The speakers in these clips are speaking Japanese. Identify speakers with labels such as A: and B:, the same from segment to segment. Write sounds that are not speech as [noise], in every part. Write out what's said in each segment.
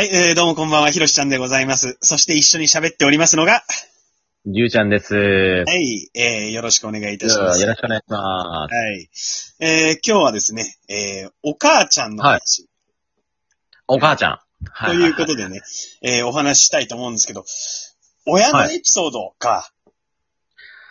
A: はい、えー、どうもこんばんは、ひろしちゃんでございます。そして一緒に喋っておりますのが、
B: りゅうちゃんです。
A: はい、えー、よろしくお願いいたします。
B: よろしくお願いしま
A: はい。えー、今日はですね、えー、お母ちゃんの話、
B: す。お母ちゃん。は
A: ということでね、えー、お話ししたいと思うんですけど、親のエピソードか、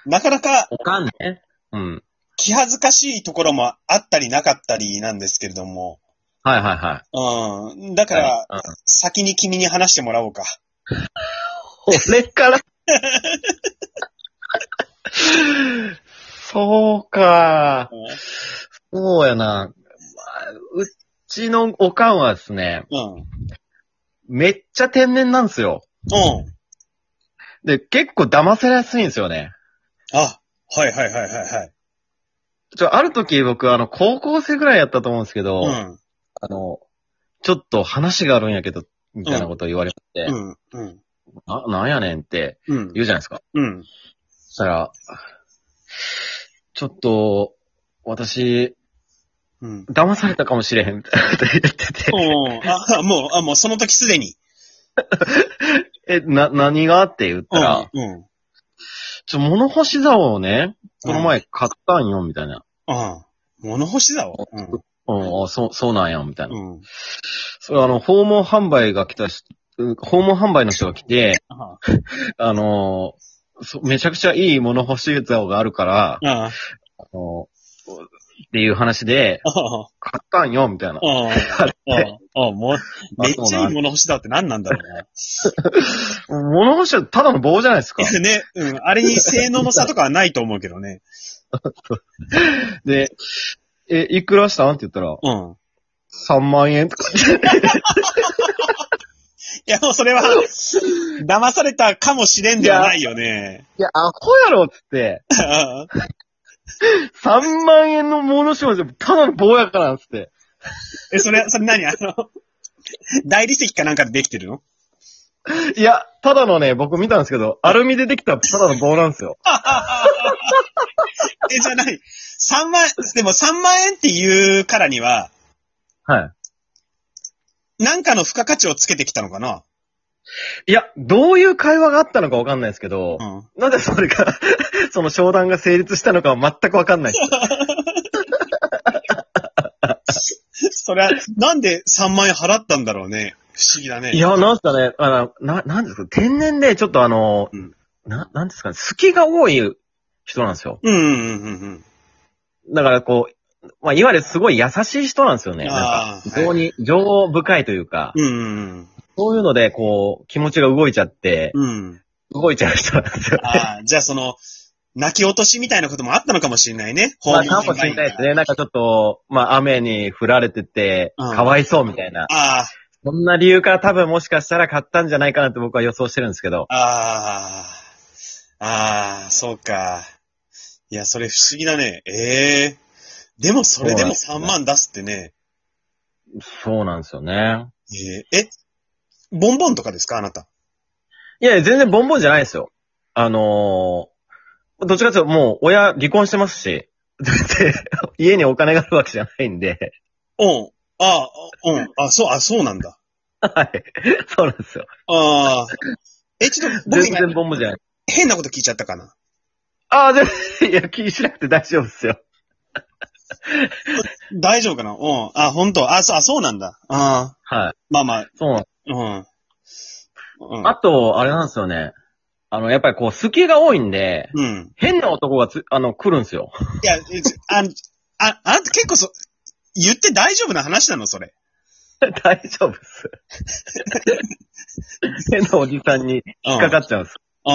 A: なかなか
B: おかんね。うん。
A: 気恥ずかしいところもあったりなかったりなんですけれども、
B: はいはいはい。
A: うん、だから、
B: はいうん
A: 先に君に話してもらおうか。[laughs]
B: 俺から？そうか。そうやな。まあうちのおかんはですね、
A: うん。うん。
B: めっちゃ天然なんですよ。
A: うん。
B: で、結構騙せやすいんですよね。
A: あ、はいはいはいはいはい。
B: ちょ、ある時僕、あの、高校生ぐらいやったと思うんですけど、
A: うん。
B: あの、ちょっと話があるんやけど、みたいなことを言われて、
A: うん。うん。
B: な、なんやねんって
A: うん。
B: 言うじゃないですか。
A: うん。
B: そしたら、ちょっと、私、
A: うん。
B: 騙されたかもしれへん、みたいなこと言ってて、
A: おーあ、もう、あ、もうその時すでに。[laughs]
B: え、な、何がって言ったら、
A: うん。うん。
B: ちょ、物干し竿をね、この前買ったんよ、みたいな。
A: あ物干し竿？うん。
B: うん、あそう、そうなんや、みたいな。
A: うん。
B: それあの、訪問販売が来たし、うん訪問販売の人が来て、
A: あ
B: あ [laughs] のそめちゃくちゃいい物干し竿があるから、
A: あ。
B: あのっていう話で、
A: あ
B: 買ったんよ、みたいな。
A: あ。ああ。もう、めっちゃいい物干し竿って何なんだろうな。
B: 物干しはただの棒じゃないですか。
A: ね、うん。あれに性能の差とかはないと思うけどね。[laughs]
B: で、え、いくらしたん？って言ったら、
A: うん。
B: 3万円とか。[laughs]
A: いや、もうそれは、騙されたかもしれんではないよね。
B: いや、アホやろっつって、[laughs] 3万円の物干しはただの棒やからっつって。
A: え、それ、それ何？あの、大理石かなんかでできてるの？
B: いや、ただのね、僕見たんですけど、アルミでできたただの棒なんですよ。[laughs]
A: え、じゃあ何？?3 万、でも3万円っていうからには、
B: はい。
A: なんかの付加価値をつけてきたのかな？い
B: や、どういう会話があったのかわかんないですけど、
A: うん。
B: なぜそれが、[laughs] その商談が成立したのかは全くわかんないです。[laughs]
A: それは、なんで3万円払ったんだろうね。不思議だね。
B: いや、なんすかね、あの、な、なんですか、天然でちょっとあの、
A: うん
B: な、なんですかね、隙が多い人なんですよ。
A: うんうんうんうん
B: だからこう、まあ、いわゆるすごい優しい人なんですよね。なんか、
A: あー
B: 情に、情深いというか、
A: うん。うん
B: そういうので、こう、気持ちが動いちゃって、
A: うん。うん。
B: 動いちゃう人なんですよ。
A: ああ、じゃあその、泣き落としみたいなこともあったのかもしれないね。[laughs]
B: まあ、かもしれないですね。なんかちょっと、まあ、雨に降られてて、
A: うん
B: かわいそうみたいな。
A: あ
B: そんな理由から多分もしかしたら買ったんじゃないかなって僕は予想してるんですけど。
A: あ、ああ、ああ、そうか。いや、それ不思議だね。ええでもそれでも3
B: そうなん
A: 万出すってね。
B: そうなんですよね。
A: えーえ、ボンボンとかですかあなた？
B: いや全然ボンボンじゃないですよ。あのー、どっちかというともう親離婚してますし、[laughs] 家にお金があるわけじゃないんで、
A: うん。ああ、うん。あ、そう、あ、そうなんだ。
B: はい。そうなんですよ。
A: ああ。え、ちょっと、僕今
B: 全然ボンボンじゃない。
A: 変なこと聞いちゃったかな？
B: ああ、全然、いや、気にしなくて大丈夫ですよ。
A: 大丈夫かな？うん。あ、本当あ、そう、あ、そうなんだ。ああ。
B: はい。
A: まあまあ、
B: そうなん
A: うん。うん。
B: あと、あれなんですよね。あの、やっぱりこう、隙が多いんで、
A: うん。
B: 変な男がつ、あの、来るんですよ。
A: いや、えちあ、あ、あんた結構そ、言って大丈夫な話なのそれ。[laughs]
B: 大丈夫です。[laughs] 変なおじさんに引っかかっちゃうんです。
A: うん。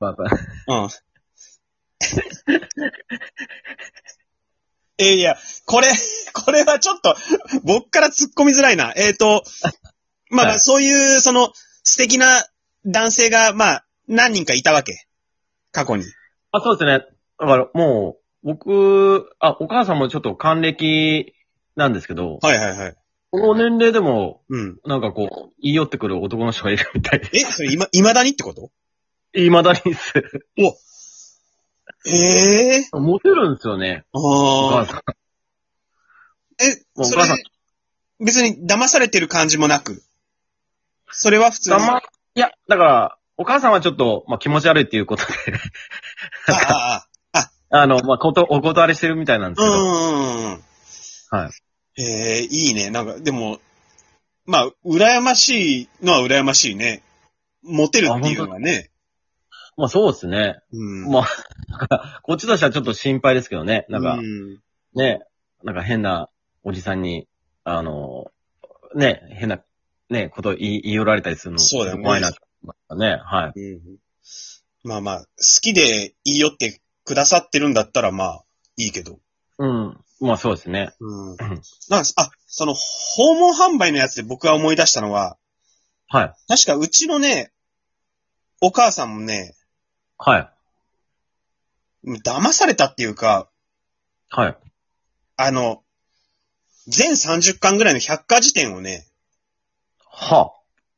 B: まあまあ
A: うん。[laughs] えいや、これ、これはちょっと、僕から突っ込みづらいな。えっ、と、まあ、
B: はい
A: そういう、その、素敵な男性が、まあ、何人かいたわけ。過去に。
B: あ、そうですね。だからもう、僕、あ、お母さんもちょっと還暦なんですけど、
A: はいはいはい。
B: この年齢でも、
A: うん。
B: なんかこう、言い寄ってくる男の人がいるみたいで。
A: え、それ今、未だにってこと？
B: 未だにっす。
A: ええ
B: モテるんですよね、お
A: ああ。
B: 母さん。
A: え、
B: お母さん、
A: 別に騙されてる感じもなく？それは普通に。
B: たま、いや、だから、お母さんはちょっと、まあ、気持ち悪いっていうことで、
A: ああ、あ [laughs]
B: あの、まあ、こと、お断りしてるみたいなんです
A: あ、う
B: けど、
A: んうんうん。
B: はい。
A: へえ、いいね。なんか、でも、まあ、羨ましいのは羨ましいね。モテるっていうのはね。
B: まあ、そうですね。
A: うん。
B: まあ、だからこっちとしてはちょっと心配ですけどね。なんか
A: う、ん
B: ね、なんか変なおじさんに、あの、ね、変な、ね、こと言い言い寄られたりするの、
A: そうだよね
B: 怖いなと思いましたね。はい。
A: うんまあまあ、好きでいいよってくださってるんだったら、まあ、いいけど。
B: うん。まあそうですね。
A: うん。なんか、あ、その、訪問販売のやつで僕が思い出したのは、
B: はい。
A: 確かうちのね、お母さんもね、
B: はい。
A: 騙されたっていうか、
B: はい。
A: あの、全30巻ぐらいの百科事典をね、
B: は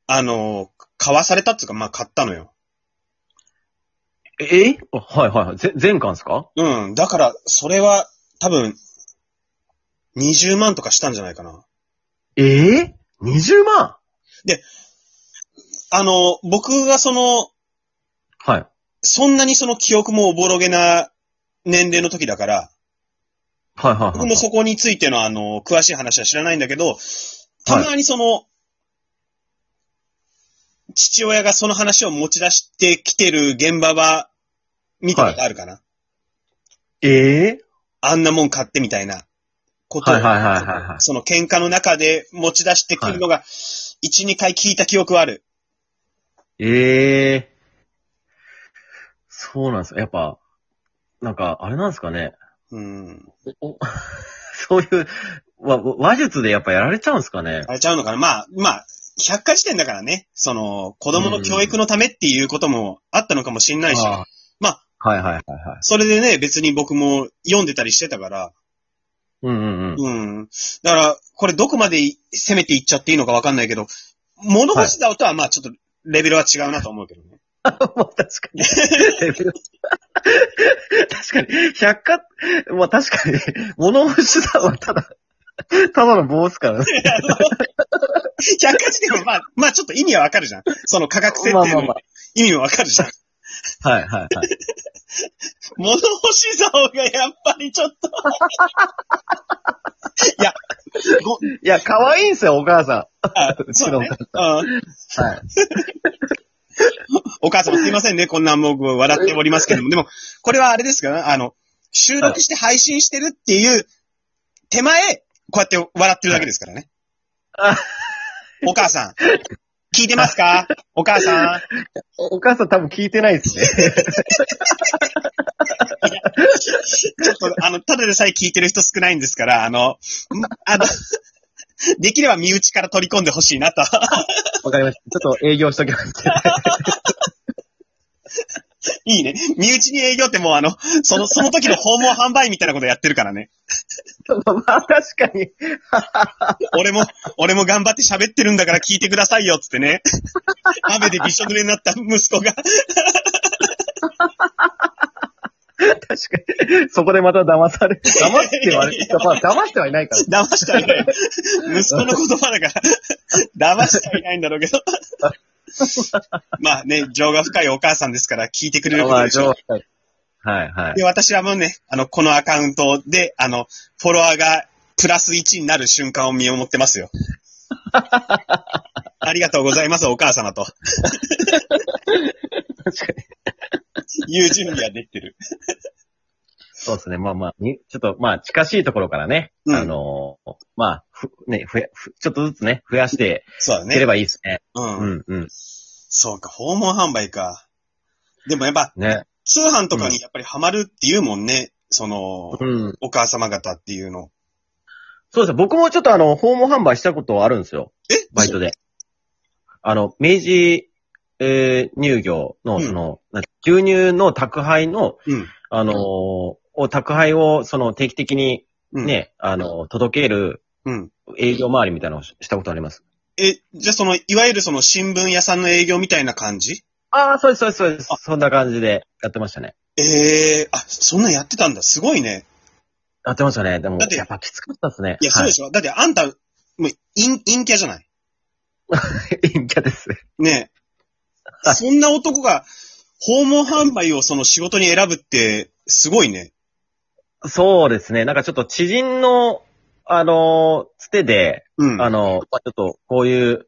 A: あの、買わされたっていうか、まあ買ったのよ。
B: えはいはいはい。ぜ前巻ですか？
A: うん。だから、それは、多分、20万とかしたんじゃないかな。
B: え？え ?20 万？
A: あの、僕がその、
B: はい。
A: そんなにその記憶もおぼろげな年齢の時だから、
B: はいはいはい。
A: 僕もそこについてのあの、詳しい話は知らないんだけど、たまにその、父親がその話を持ち出してきてる現場は、見たことあるかな、
B: ええ
A: あんなもん買ってみたいなことを、
B: はいはいはいはいはい。
A: その喧嘩の中で持ち出してくるのが、1、2回聞いた記憶はある。
B: ええそうなんですやっぱ、なんか、あれなんですかね。
A: うん。
B: お [laughs] そういう、わ話術でやっぱやられちゃうんですかね。
A: あれちゃうのかなまあ、まあ、百科事典だからね、その、子供の教育のためっていうこともあったのかもしんないし、
B: ああ
A: まあ、
B: はいはいはいはい。
A: それでね、別に僕も読んでたりしてたから、
B: うんうんうん。
A: うん。だから、これどこまで攻めていっちゃっていいのかわかんないけど、物干し竿とはまあちょっとレベルは違うなと思うけどね。[laughs]
B: まあ確かに。確かに。百科、まあ確かに、物干しさはただ、ただの棒ですからね。
A: 百科事典もまあ、まあちょっと意味はわかるじゃん。その価格設定の
B: まあまあま
A: 意味もわかるじゃん。
B: あ。はいはいはい。
A: 物干し竿がやっぱりちょっと。[laughs] いや、ご、
B: いや、可愛いんすよ、お母さ
A: あ
B: うちの
A: そうね。うん。
B: ん。はい。
A: お母様すいませんね、こんな僕笑っておりますけども。でも、これはあれですか？あの、収録して配信してるっていう手前、こうやって笑ってるだけですからね。
B: あ
A: お母さん、聞いてますか？お母さん。
B: お母さん多分聞いてないですね。
A: ちょっと、あの、ただでさえ聞いてる人少ないんですから、あの、んあの、できれば身内から取り込んでほしいなと。
B: わかりました。ちょっと営業しときます。[laughs]
A: いいね。身内に営業ってもうあの、その、その時の訪問販売みたいなことやってるからね。[laughs]
B: まあ確かに。[laughs]
A: 俺も、俺も頑張って喋ってるんだから聞いてくださいよ、つってね。雨でびしょ濡れになった息子が。
B: 確かに。そこでまた騙される。騙っては、まあ騙してはいないから。
A: 騙してはいない。息子の言葉だから、騙してはいないんだろうけど。まあね、情が深いお母さんですから聞いてくれるこ
B: まあ、
A: とでしょう。
B: はいはいはい。
A: で、私はもうね、あの、このアカウントで、あの、フォロワーがプラス1になる瞬間を見守ってますよ。[laughs] ありがとうございます、お母様と。
B: 確かに。
A: いう準備はできてる。
B: そうですね。まあまあ、にちょっと、まあ、近しいところからね、
A: うん
B: あのーまあ、ふ、ね、ふや、ふちょっとずつね、増やして
A: そうだ
B: いけれ
A: ね。
B: ばいいですね。
A: うん。
B: うん、うん。
A: そうか、訪問販売か。でもやっぱ、
B: ね。
A: 通販とかにやっぱりハマるっていうもんね。その、
B: うん。
A: お母様方っていうの。
B: そうですね。僕もちょっとあの、訪問販売したことあるんですよ。
A: え？
B: バイトで。あの、明治、えー乳業の、
A: うん
B: その、なんて牛乳の宅配の、
A: うん。
B: あのーお宅配を、その、定期的に
A: うん。
B: ね、あの、届ける
A: うん。
B: 営業回りみたいなのをししたことあります。
A: え、じゃあその、いわゆるその新聞屋さんの営業みたいな感じ？
B: ああ、そうです、そうです、そうです
A: あ。
B: そんな感じでやってましたね。
A: ええあ、そんなんやってたんだ。すごいね。
B: やってましたね。でも
A: だって、
B: やっぱきつかったですね。
A: いや、そうで
B: し
A: しょ。だってあんた、もう、陰、陰キャじゃない？[laughs]
B: 陰キャです。
A: ねえ。そんな男が訪問販売をその仕事に選ぶって、すごいね。
B: そうですね。なんかちょっと知人の、あの、つてで、
A: うん。
B: あの、まあ、ちょっとこういう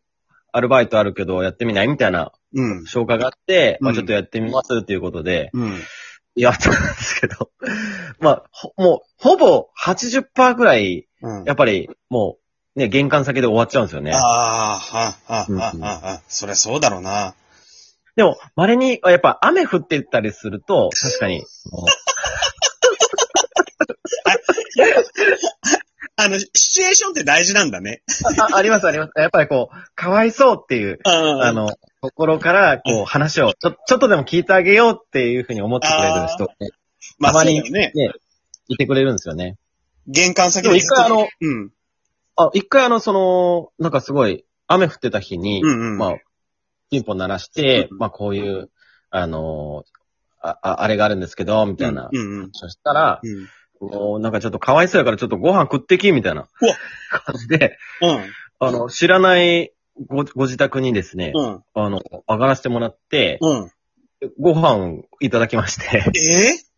B: アルバイトあるけどやってみないみたいな
A: うん。
B: 紹介があって、まあ、
A: うん
B: ちょっとやってみますっていうことで、
A: うん。
B: やったんですけど、[laughs] まあ、ほもう、ほぼ80%ぐらい、
A: うん。
B: やっぱり、もう、ね、玄関先で終わっちゃうんですよね。
A: ああ、はあ、
B: うん
A: はあ、はあ、はあ。そりゃそうだろうな。
B: でも、稀に、やっぱ雨降ってたりすると、確かに、も [laughs]
A: あの、シチュエーションって大事なんだね。
B: うあありますあります。やっぱりこう、かわいそうっていう、
A: あ
B: あ、の、ところから、こう、話を、ちょ、ちょっとでも聞いてあげようっていうふうに思ってくれる人がね、
A: まあ、
B: たまに
A: ね。
B: ね、いてくれるんですよね。
A: 玄関先
B: でも一回あの、
A: うん。
B: あ、一回あの、その、なんかすごい、雨降ってた日に、
A: うんうん。
B: まあ、ピンポン鳴らして、
A: うん
B: まあこういう、あのあ、ああれがあるんですけど、みたいな
A: うんうん。
B: そしたら、
A: うん。
B: もうなんかちょっとかわいそうやからちょっとご飯食ってき、みたいな
A: うわ
B: 感じで、
A: うん。
B: あの、知らないご、ご自宅にですね、
A: うん。
B: あの、上がらせてもらって、
A: うん。
B: ご飯いただきまして、
A: ええ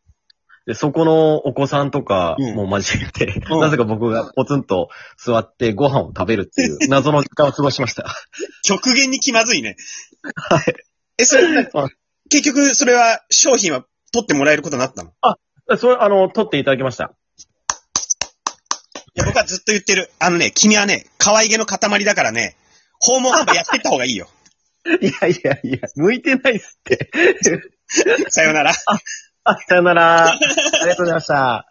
B: で、そこのお子さんとか
A: うん
B: も交えて、
A: うん
B: なぜか僕がポツンと座ってご飯を食べるっていう謎の時間を過ごしました。
A: 極限に気まずいね。
B: はい。
A: え、それ、
B: あ
A: 結局、それは、商品は取ってもらえることになったの？い
B: それ、あの、撮っていただきました。
A: や、僕はずっと言ってる。あのね、君はね、可愛げの塊だからね、訪問販売やってった方がいいよ。[laughs]
B: いやいやいや、向いてないっすって。[laughs]
A: さよなら。
B: あ、さよなら。[laughs] ありがとうございました。